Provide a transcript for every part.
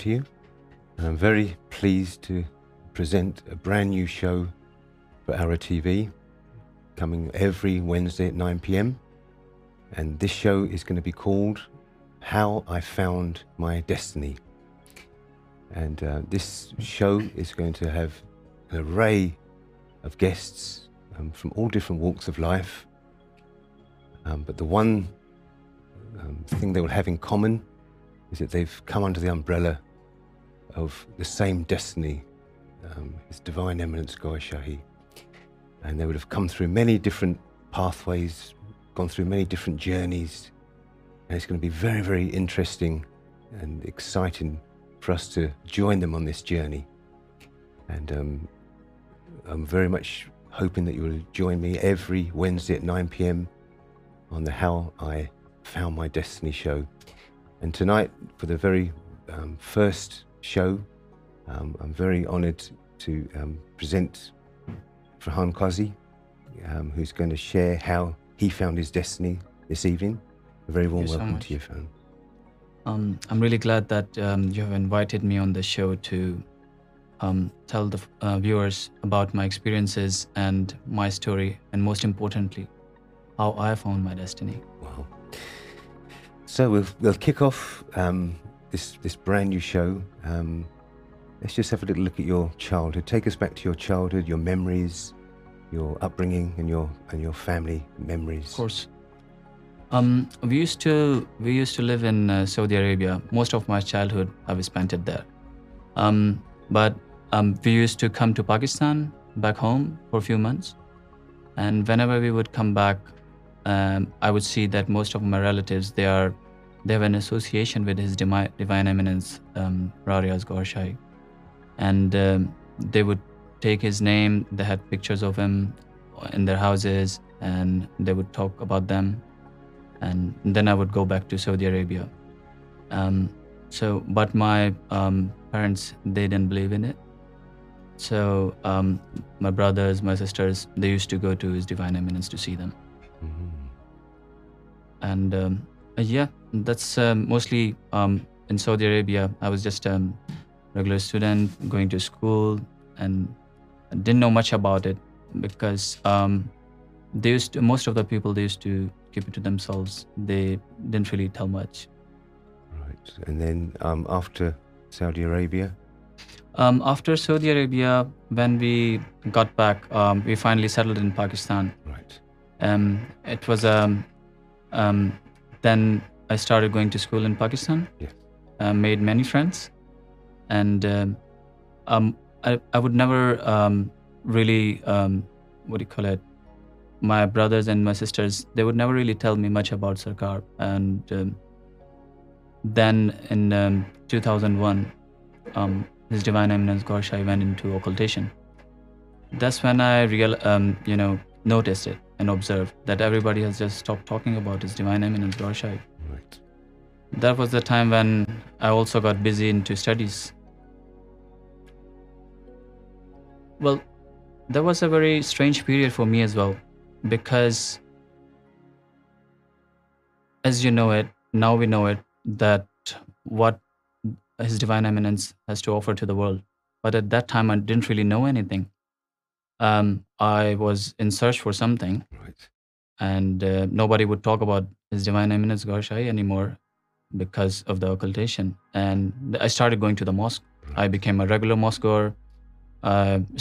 to you. I'm very pleased to present a brand new show for Arrow TV, coming every Wednesday at 9 PM. And this show is going to be called How I Found My Destiny. And uh, this show is going to have an array of guests um, from all different walks of life. Um, but the one um, thing they will have in common is that they've come under the umbrella سائم ڈیسٹنیٹس ڈوائنٹس go shahi and they will comes through many different paths ways comes through many different journeys and it's کی be very very interesting and exciting plus to join them in this journey and I am very much help in you will join me every Wednesday nine P M on the how I found my destiny show and tonight the very first show to thrill the viewers about my experiences and my story most importantly how I found my destiny so Saudi Arabia most of my childhood I spent but we used to come to Pakistan back home for few months and whenever we would come back I would see that most of my relatives they are They have an association with His Divine Eminence, um, Rariaz Ghaur, and um, they would take his name. They had pictures of him in their houses, and they would talk about them. And then I would go back to Saudi Arabia. Um, but my parents, they didn't believe in it. So my brothers, my sisters, they used to go to His Divine Eminence to see them. Mm-hmm. And yeah that's mostly Saudi Arabia I was just regular student going to school know much about because most of the people after Saudi Arabia when we got back it was Then I started going to school in Pakistan. Yes. Uh, made many friends, and uh, um, I would never um, really um, my brothers and my sisters, they would never really tell me much about Sarkar. And then in 2001, His Divine Eminence Gaur Shahi went into occultation. That's when I noticed it. Time when I also got busy in studies that was a very strange period for me as uh because as you know at now we know at that what divinities to offer to the world that didn't know any thing Um, I was in search for something, Right. and uh, nobody would talk about His Divine Eminence Gaurshahi anymore because of the occultation. And I started going to the mosque. I became a regular mosque goer.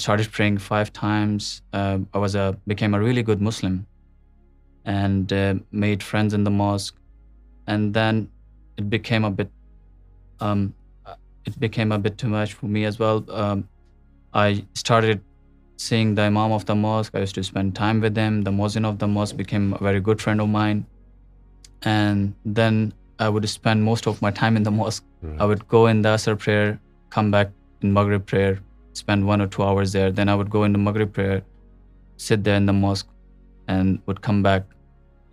Started praying 5 times. Um, I was became a really good Muslim, and uh, made friends in the mosque. And then it became a bit, um, uh, too much for me as well. I started seeing the imam of the mosque I to spend time with them the muezzin of the mosque became very good friend of mine and then I would spend most of my time in the mosque I would go in the answer prayer come back in مغرب prayer spend one or two hours there then I would go in مغرب مگری sit there in the mosque and would come back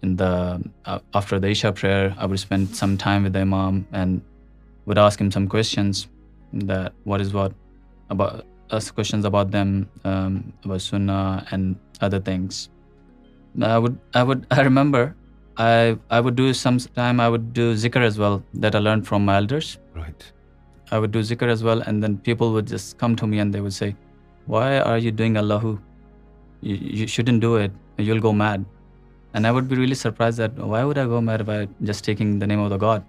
in the after the Isha prayer I would spend some time with the امام and would ask come some questions that what is what us questions about them, um, about Sunnah and other things. I remember I would do zikr as well that I learned from my elders. Right. I would do zikr as well, and then people would just come to me and they would say, "Why are you doing Allahu? You shouldn't do it. You'll go mad." And I would be really surprised that why would I go mad by just taking the name of the God?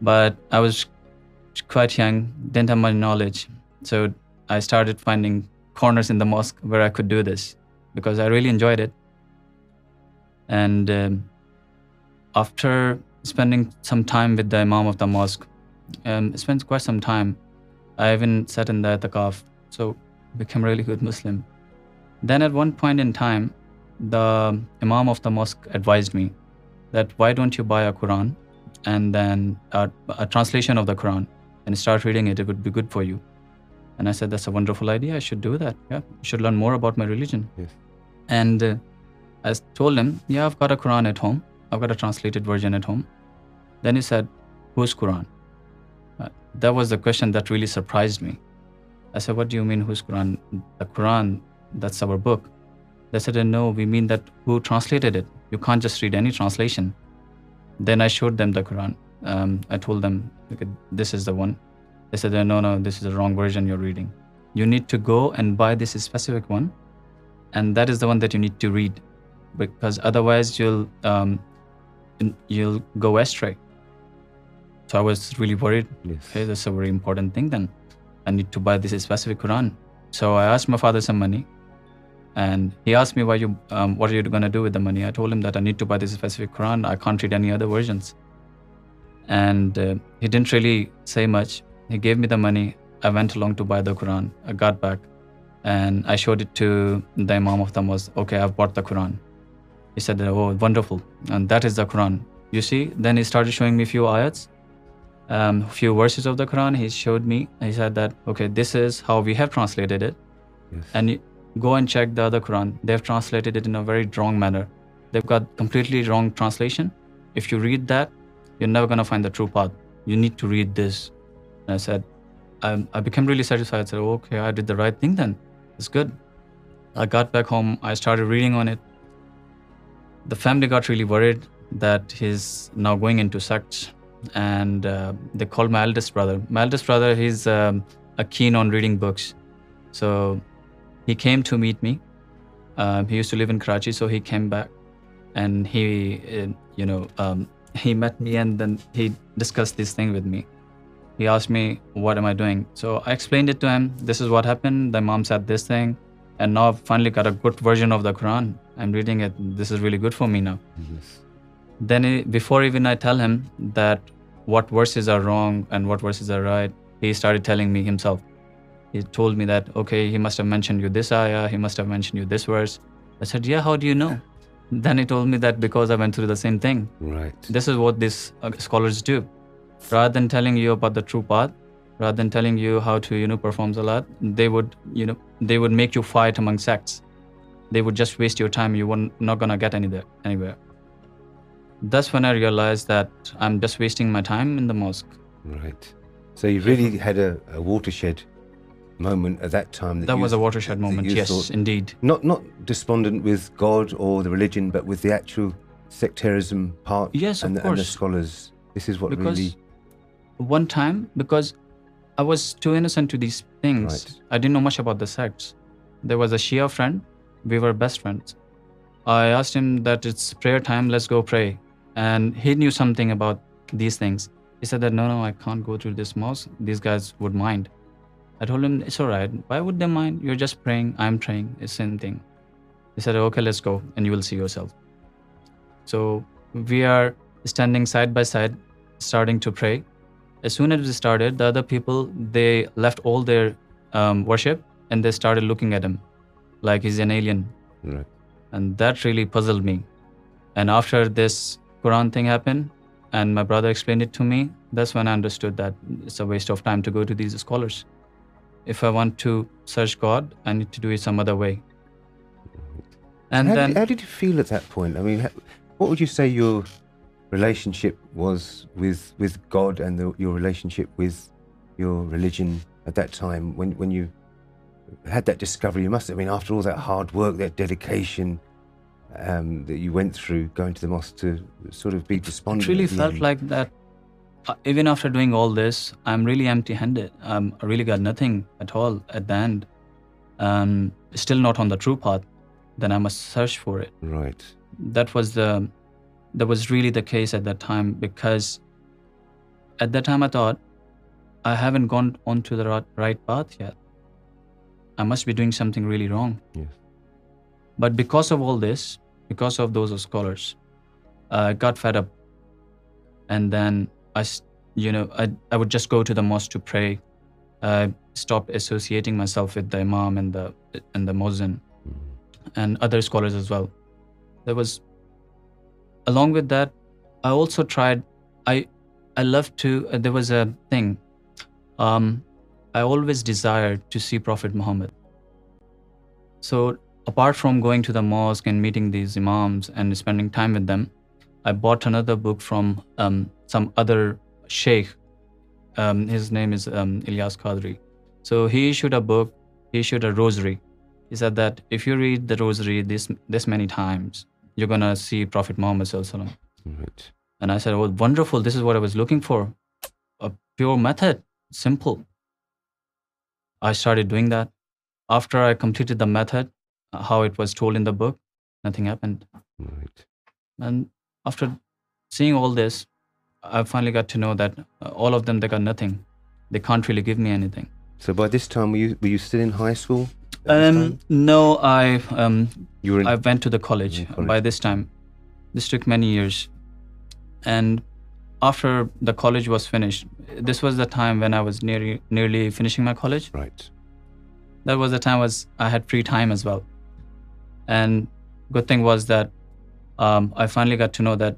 But I was quite young, didn't have much knowledge. So I started finding corners in the mosque where I could do this because I really enjoyed it. And um, after spending some time with the imam of the mosque, I um, spent quite some time. I even sat in the itikaf, so became a really good Muslim. Then at one point in time, the imam of the mosque advised me that why don't you buy a Quran and then a translation of the Quran and start reading it, it would be good for you. And I said, that's a wonderful idea. I should do that. Yeah, I should learn more about my religion. Yes. And uh, I told him, yeah, I've got a Quran at home. I've got a translated version at home. Then he said, whose Quran? Uh, that was the question that really surprised me. I said, what do you mean, whose Quran? The Quran, that's our book. They said, no, we mean that who translated it. You can't just read any translation. Then I showed them the Quran. Um, I told them, this is the one. They said, no, this is the wrong version you're reading. You need to go and buy this specific one, and that is the one that you need to read, because otherwise you'll um, go astray. So I was really worried. Yes. Okay, that's a very important thing then. I need to buy this specific Quran. So I asked my father some money, and he asked me, um, what are you going to do with the money? I told him that I need to buy this specific Quran. I can't read any other versions. And uh, he didn't really say much. He gave me the money. I went along to buy the Quran. I got back and I showed it to the Imam of the mosque. Okay, I've bought the Quran. He said, oh, wonderful. And that is the Quran. You see, then he started showing me a few ayats, um, few verses of the Quran. He showed me, he said that, okay, this is how we have translated it. Yes. And you go and check the other Quran. They've translated it in a very wrong manner. They've got completely wrong translation. If you read that, you're never going to find the true path. You need to read this. And I said, I became really satisfied. I said, okay, I did the right thing then. It's good. I got back home. I started reading on it. The family got really worried that he's now going into sects. And uh, they called my eldest brother. My eldest brother, he's um, keen on reading books. So he came to meet me. Um, he used to live in Karachi, so he came back. And he uh, um, met me, and then he discussed this thing with me. He asked me, what am I doing? So I explained it to him. This is what happened. The Imam said this thing. And now I've finally got a good version of the Quran. I'm reading it. This is really good for me now. Yes. Then before even I tell him that what verses are wrong and what verses are right, he started telling me himself. He told me that, okay, he must have mentioned you this ayah. He must have mentioned you this verse. I said, yeah, how do you know? Then he told me that because I went through the same thing. Right. This is what these uh, scholars do. rather than telling you about the true path rather than telling you how to you know perform a lot they would you know they would make you fight among sects they would just waste your time you were not gonna get anywhere anywhere that's when i realized that i'm just wasting my time in the mosque right so you really had a, a watershed moment at that time that, that was a watershed th- moment yes thought, indeed not not despondent with god or the religion but with the actual sectarianism part yes and, of the, and the scholars this is what because really one time, because I was too innocent to these things. Right. I didn't know much about the sects. There was a Shia friend. We were best friends. I asked him that it's prayer time, let's go pray. And he knew something about these things. He said that, no, I can't go to this mosque. These guys would mind. I told him, it's all right. Why would they mind? You're just praying. I'm praying. It's the same thing. He said, okay, let's go and you will see yourself. So we are standing side by side, starting to pray. As soon as we started, the other people, they left all their um, worship and they started looking at him like he's an alien. Right. And that really puzzled me. And after this Quran thing happened and my brother explained it to me, that's when I understood that it's a waste of time to go to these scholars. If I want to search God, I need to do it some other way. And how did you feel at that point? I mean, what would you say your really God and your relationship was your hard working after doing all these I am really empty handed really got nothing at the end still not on the true path then I must search for it does the That was really the case at that time, because at that time I thought, I haven't gone onto the right path yet. I must be doing something really wrong. Yes. But because of all this, because of those scholars, I got fed up. And then I would just go to the mosque to pray. I stopped associating myself with the imam and the muezzin mm-hmm. and other scholars as well. There was Along with that, I also tried, I love to, uh, there was a thing, um, I always desired to see Prophet Muhammad. So apart from going to the mosque and meeting these imams and spending time with them, I bought another book from um, some other sheikh. Um, his name is Ilyas Qadri. So he issued a book, he issued a rosary. He said that if you read the rosary this many times, Muhammad صلی اللہ pure method simple complete the method how was told seeing all these know that all of them دیکھنگ Um, no, um, I went to the college by this time. This took many years, and after the college was finished, this was the time when I was nearly finishing my college. Right. That was the time I had free time as well, and good thing was that um, I finally got to know that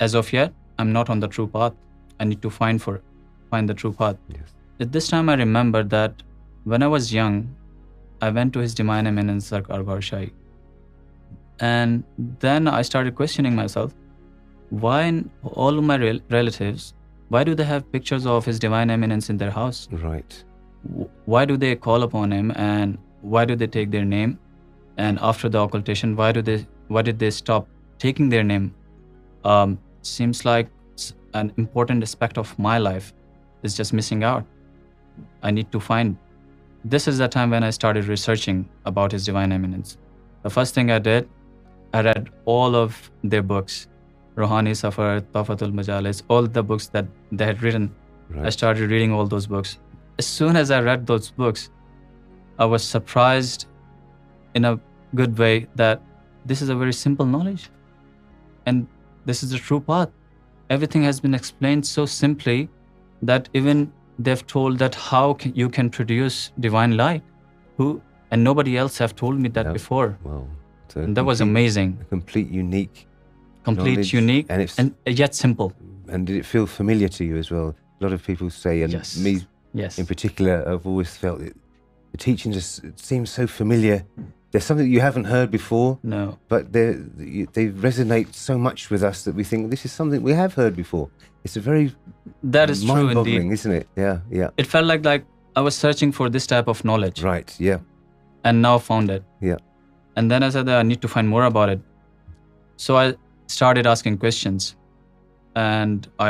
as of yet I'm not on the true path. I need to find the true path. Yes. At this time I remember that when I was young, I went to His Divine Eminence Sarkar Barshahi. And then I started questioning myself, why in all of my relatives, why do they have pictures of His Divine Eminence in their house? Right. Why do they call upon Him, and why do they take their name? And after the occultation, why did they stop taking their name? Um, seems like an important aspect of my life is just missing out. I need to find this is a time when I start researching about his divine eminence the first thing I did I read all of the books Rohani Safar طفت المجالز all the books reading books has I read these books I was surprised in good way that this is a very simple knowledge and this is the true path everything has been explained so simply that even Dev told that how you can produce nobody need to find more about it so I started asking کوئی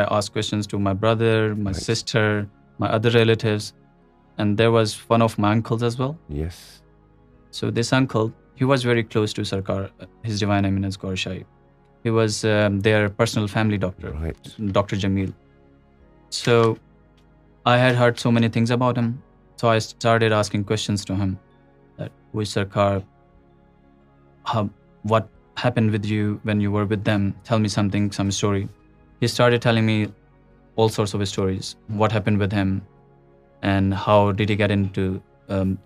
آس کوئی brother my sister my other relatives and there was one of my uncles as well so this uncle he was very close to Sarkar his divine eminence Gohar Shahi he was the personal family doctor doctor Jamil so I had heard so many things about him so I did asking questions to him sir Sarkar what happen with you when you were with them tell me something some story he started telling me all sorts of stories what happen with him and how did you get into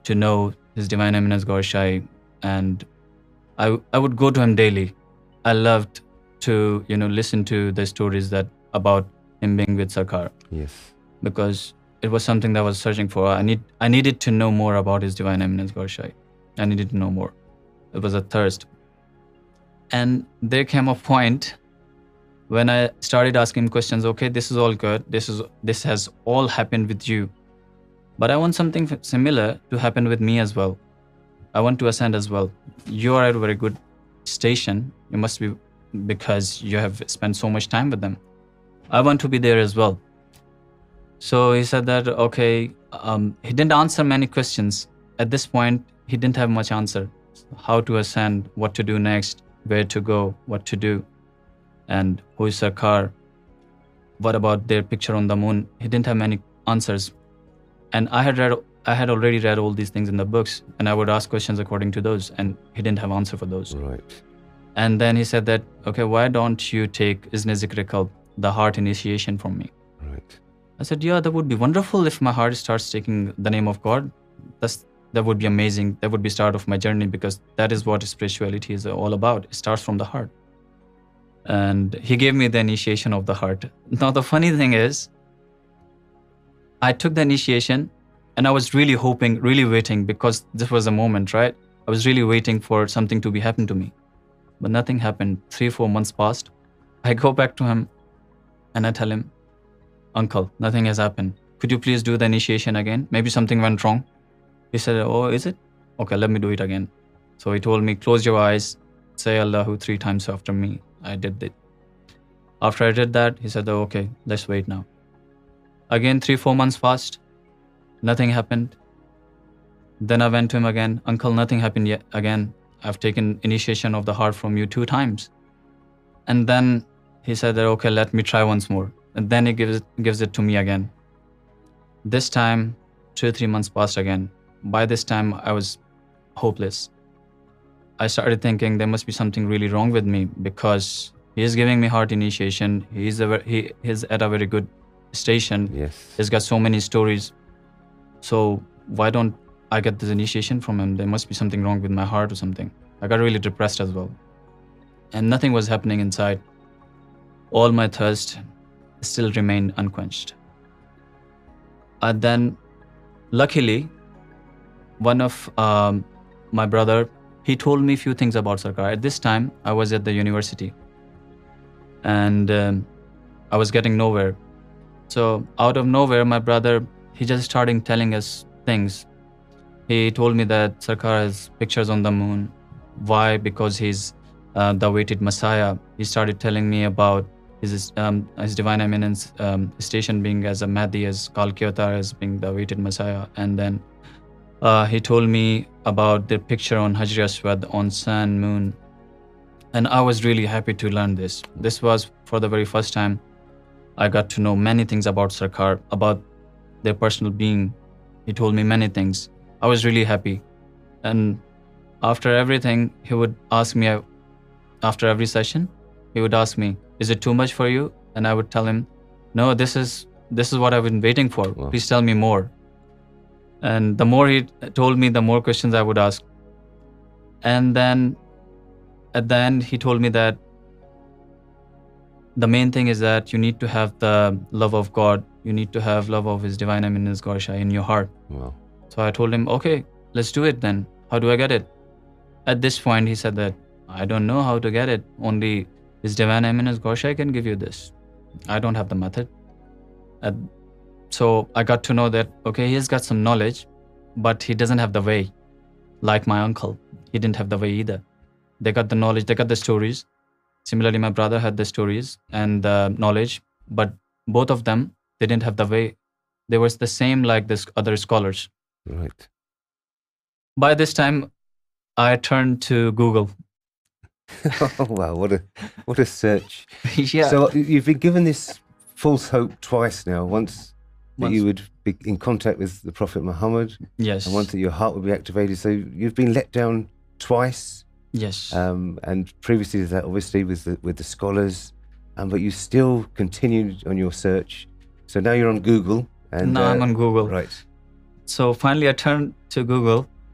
to know His Divine Eminence Gorshai, and I would go to him daily. I loved to listen to the stories that about him being with Sarkar. Yes. Because it was something that I was searching for. I needed to know more about His Divine Eminence Gorshai. I needed to know more. It was a thirst. And there came a point when I started asking questions. Okay, this is all good. This has all happened with you. But I want something similar to happen with me as well. I want to ascend as well. You are at a very good station. You must be, because you have spent so much time with them. I want to be there as well. So he said that, okay, um, he didn't answer many questions. At this point, he didn't have much answer. How to ascend, what to do next, where to go, what to do, and who is Sarkar, what about their picture on the moon. He didn't have many answers. And I raised انکسنس according to those and answer and then heat why don't you take his miracle heart initiation from match be wonderful if my heart starts name of God we amazing the would be start of my journey because that is what spirituality's all about start from the heart and he gave me the initiation of the heart funny thing is I took the initiation and I was really hoping, really waiting, because this was the moment, right? I was really waiting for something to be happened to me, but nothing happened. 3 or 4 months passed. I go back to him and I tell him, Uncle, nothing has happened. Could you please do the initiation again? Maybe something went wrong. He said, oh, is it? Okay, let me do it again. So he told me, close your eyes, say Allahu 3 times after me. I did it. After I did that, he said, oh, okay, let's wait now. Again 3-4 months passed, nothing happened. Then I went to him again, uncle, nothing happened yet again. I've taken initiation of the heart from you 2 times. And then he said that, okay, let me try once more. And then he gives it to me again. This time, 2 or 3 months passed again. By this time, I was hopeless. I started thinking there must be something really wrong with me because he is giving me heart initiation. He is at a very good station. Yes. It's got so many stories. So why don't I get this initiation from him? There must be something wrong with my heart or something. I got really depressed as well. And nothing was happening inside. All my thirst still remained unquenched. And uh, then, luckily, one of um, my brother, he told me a few things about Sarkar. At this time, I was at the university. And um, I was getting nowhere. So out of nowhere, my brother, he just started telling us things. He told me that Sarkar has pictures on the moon. Why? Because he's uh, the awaited Messiah. He started telling me about his um, Divine Eminence um, station being as a Mahdi, as Kalki Avatar, as being the awaited Messiah. And then uh, he told me about their picture on Hajar Aswad, on sun, moon. And I was really happy to learn this. This was for the very first time I got to know many things about Sarkar, about their personal being. He told me many things. I was really happy. And after everything, he would ask me, after every session, he would ask me, is it too much for you? And I would tell him, no, this is what I've been waiting for. Wow. Please tell me more. And the more he told me, the more questions I would ask. And then at the end, he told me that the main thing is that you need to have the love of God. You need to have love of His Divine Eminence, Gawr Shahi, in your heart. Wow. So I told him, okay, let's do it then. How do I get it? At this point, he said that, I don't know how to get it. Only His Divine Eminence, Gawr Shahi, can give you this. I don't have the method. So I got to know that, okay, he's got some knowledge, but he doesn't have the way. Like my uncle, he didn't have the way either. They got the knowledge, they got the stories, knowledge but both of them didn't have the way was the same like this other by this I ٹرنگل so finally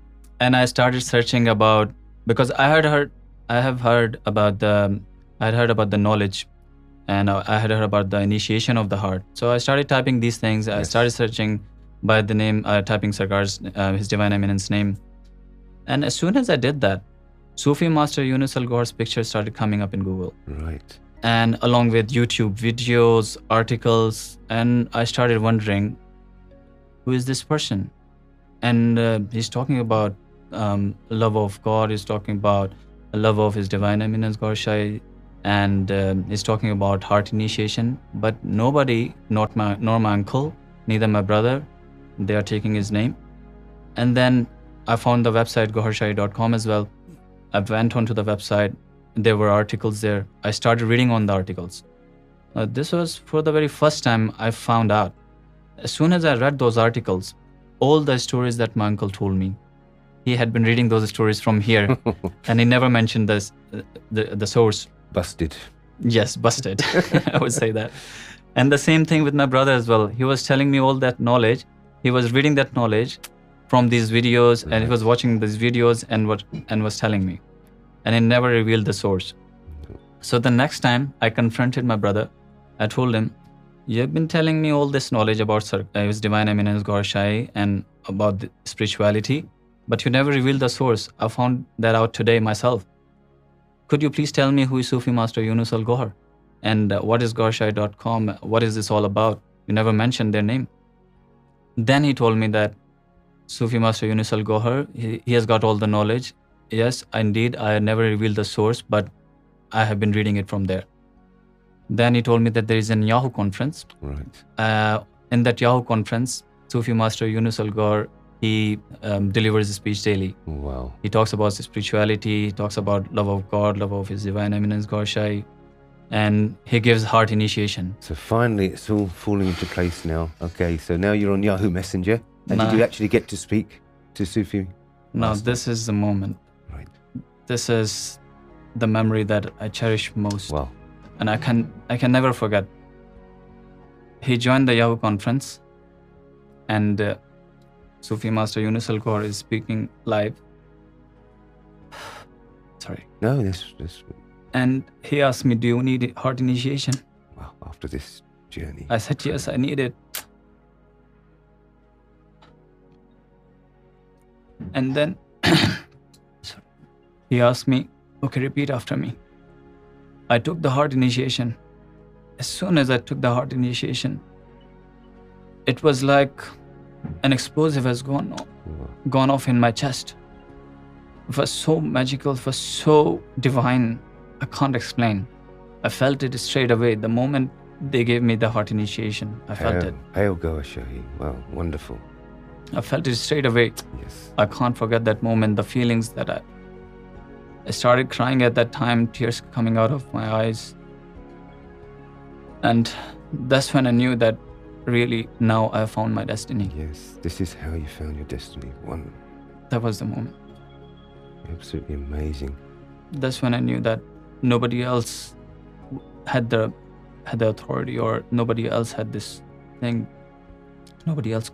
Google about بیکازرڈ about heard about دالج and I had heard about the initiation of the heart so I typing these things I start searching by the name I typing Sarkar divine eminence name and so نیز I did the Sufi master universal گوس picture Google and along with YouTube videos articles and I started wondering who is this person and is talking about love of God is talking about love of his divine I mean Gohar Shahi and is talking about heart initiation but nobody not nor my uncle نی the my brother they are taking is نئی and then I found the website Gohar Shahi dot com is well website دیلزار very fast out soon as I read articles stories that my uncle telling from her and ایورشن same thing with my brothers well was tanning mile that knowledge reading that knowledge from these videos, and he was watching these videos and was telling me, and he never revealed the source. So the next time I confronted my brother, I told him, you've been telling me all this knowledge about uh, His Divine Eminence Gaur Shahi and about the spirituality, but you never revealed the source. I found that out today myself. Could you please tell me who is Sufi Master Yunus Al Gaur? And uh, what is GaurShahi.com? What is this all about? You never mentioned their name. Then he told me that Sufi master Younus AlGohar he has got all the knowledge yes I did I never reveal the source but I have been reading it from there then email that there is an Yahoo conference in that Yahoo conference Sufi master Younus AlGohar he delivers speech daily he talks about spirituality talks about love of God love of eminence Gohar گورئی and messenger this is the moment this is the memory that I can never forget he join the your conference and Sufi master Younus کو speaking live ہیڈنڈ heart the heart was like gone off my chest was so magical can't explain it straight away gave me داٹیشن feeling at times coming out of my eye this when I knew that really now I found my ڈیسٹینیسورٹی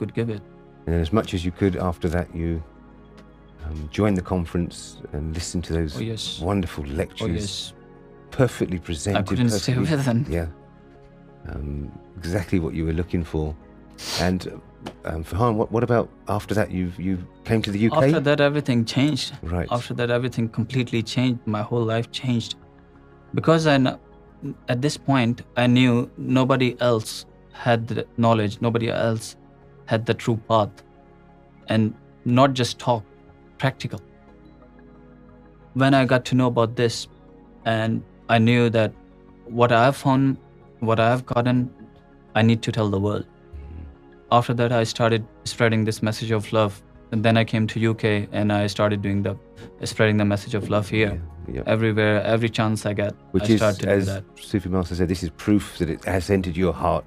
اور knew نو بڑی else ہیت the knowledge nobody else had the true path, and not just talk, practical. When I got to know about this, and I knew that what I have found, what I have gotten, I need to tell the world. After that, I started spreading this message of love. And then I came to UK and I started doing spreading the message of love here. Yeah, yeah. Everywhere, every chance I get, I start to do that. Sufi Master said, this is proof that it has entered your heart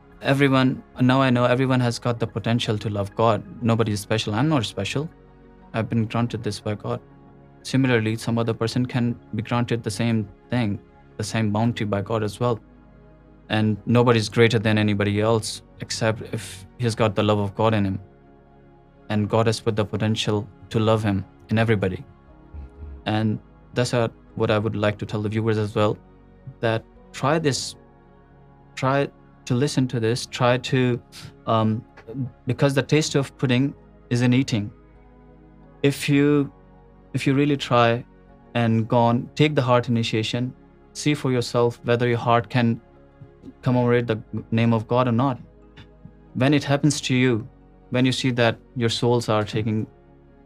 Now I know everyone has got the potential to love God. Nobody is special. I'm not special. I've been granted this by God. Similarly, some other person can be granted the same thing, the same bounty by God as well. And nobody's greater than anybody else, except if he's got the love of God in him. And God has put the potential to love him in everybody. And that's what I would like to tell the viewers as well, that try this. Try to listen to this, try to, um, because the taste of pudding is in eating. If you really try and go on, take the heart initiation, see for yourself whether your heart can commemorate the name of God or not. When it happens to you, when you see that your souls are taking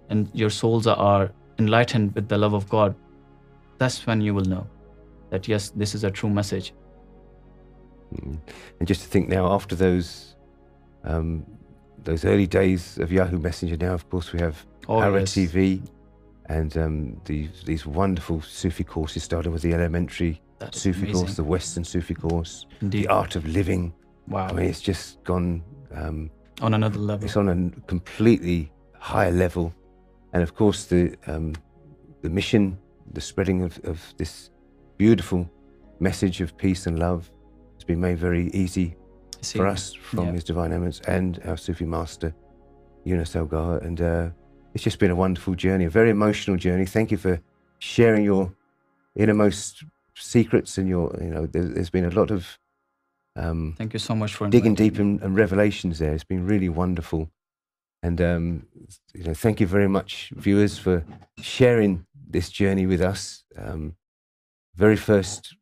and your souls are enlightened with the love of God, that's when you will know that yes, this is a true message. Just think new after the the زیری ٹائز of course ویوسی way and wonderful Sufi course elementary Sufi course western Sufi course of لوگ on completely high level of course mission the spreading this beautiful message of peace and love be made very easy for us from His Divine Eminence and our Sufi master, Yunus Algar. And uh, it's just been a wonderful journey, a very emotional journey. Thank you for sharing your innermost secrets and your, you know, there's been a lot of um, thank you so much for digging deep and revelations there. It's been really wonderful. And um, you know, thank you very much, viewers, for sharing this journey with us. Um, very first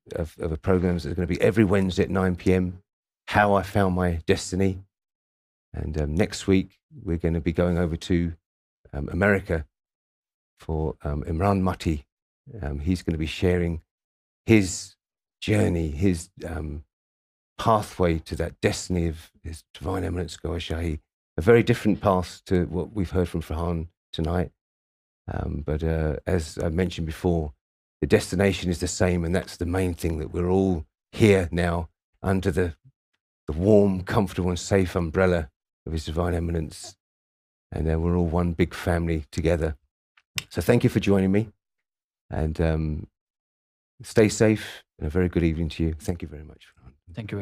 be every ones at nine P M have I fame my destiny and the next week we Q be coming I with you um ایمریک four M Imran ماٹھی he is کی be sharing his journey his pass why to this very different نا but as I mention ڈیسٹیشن اس وو comforts big family together so thank you for جو made سائیفری good evening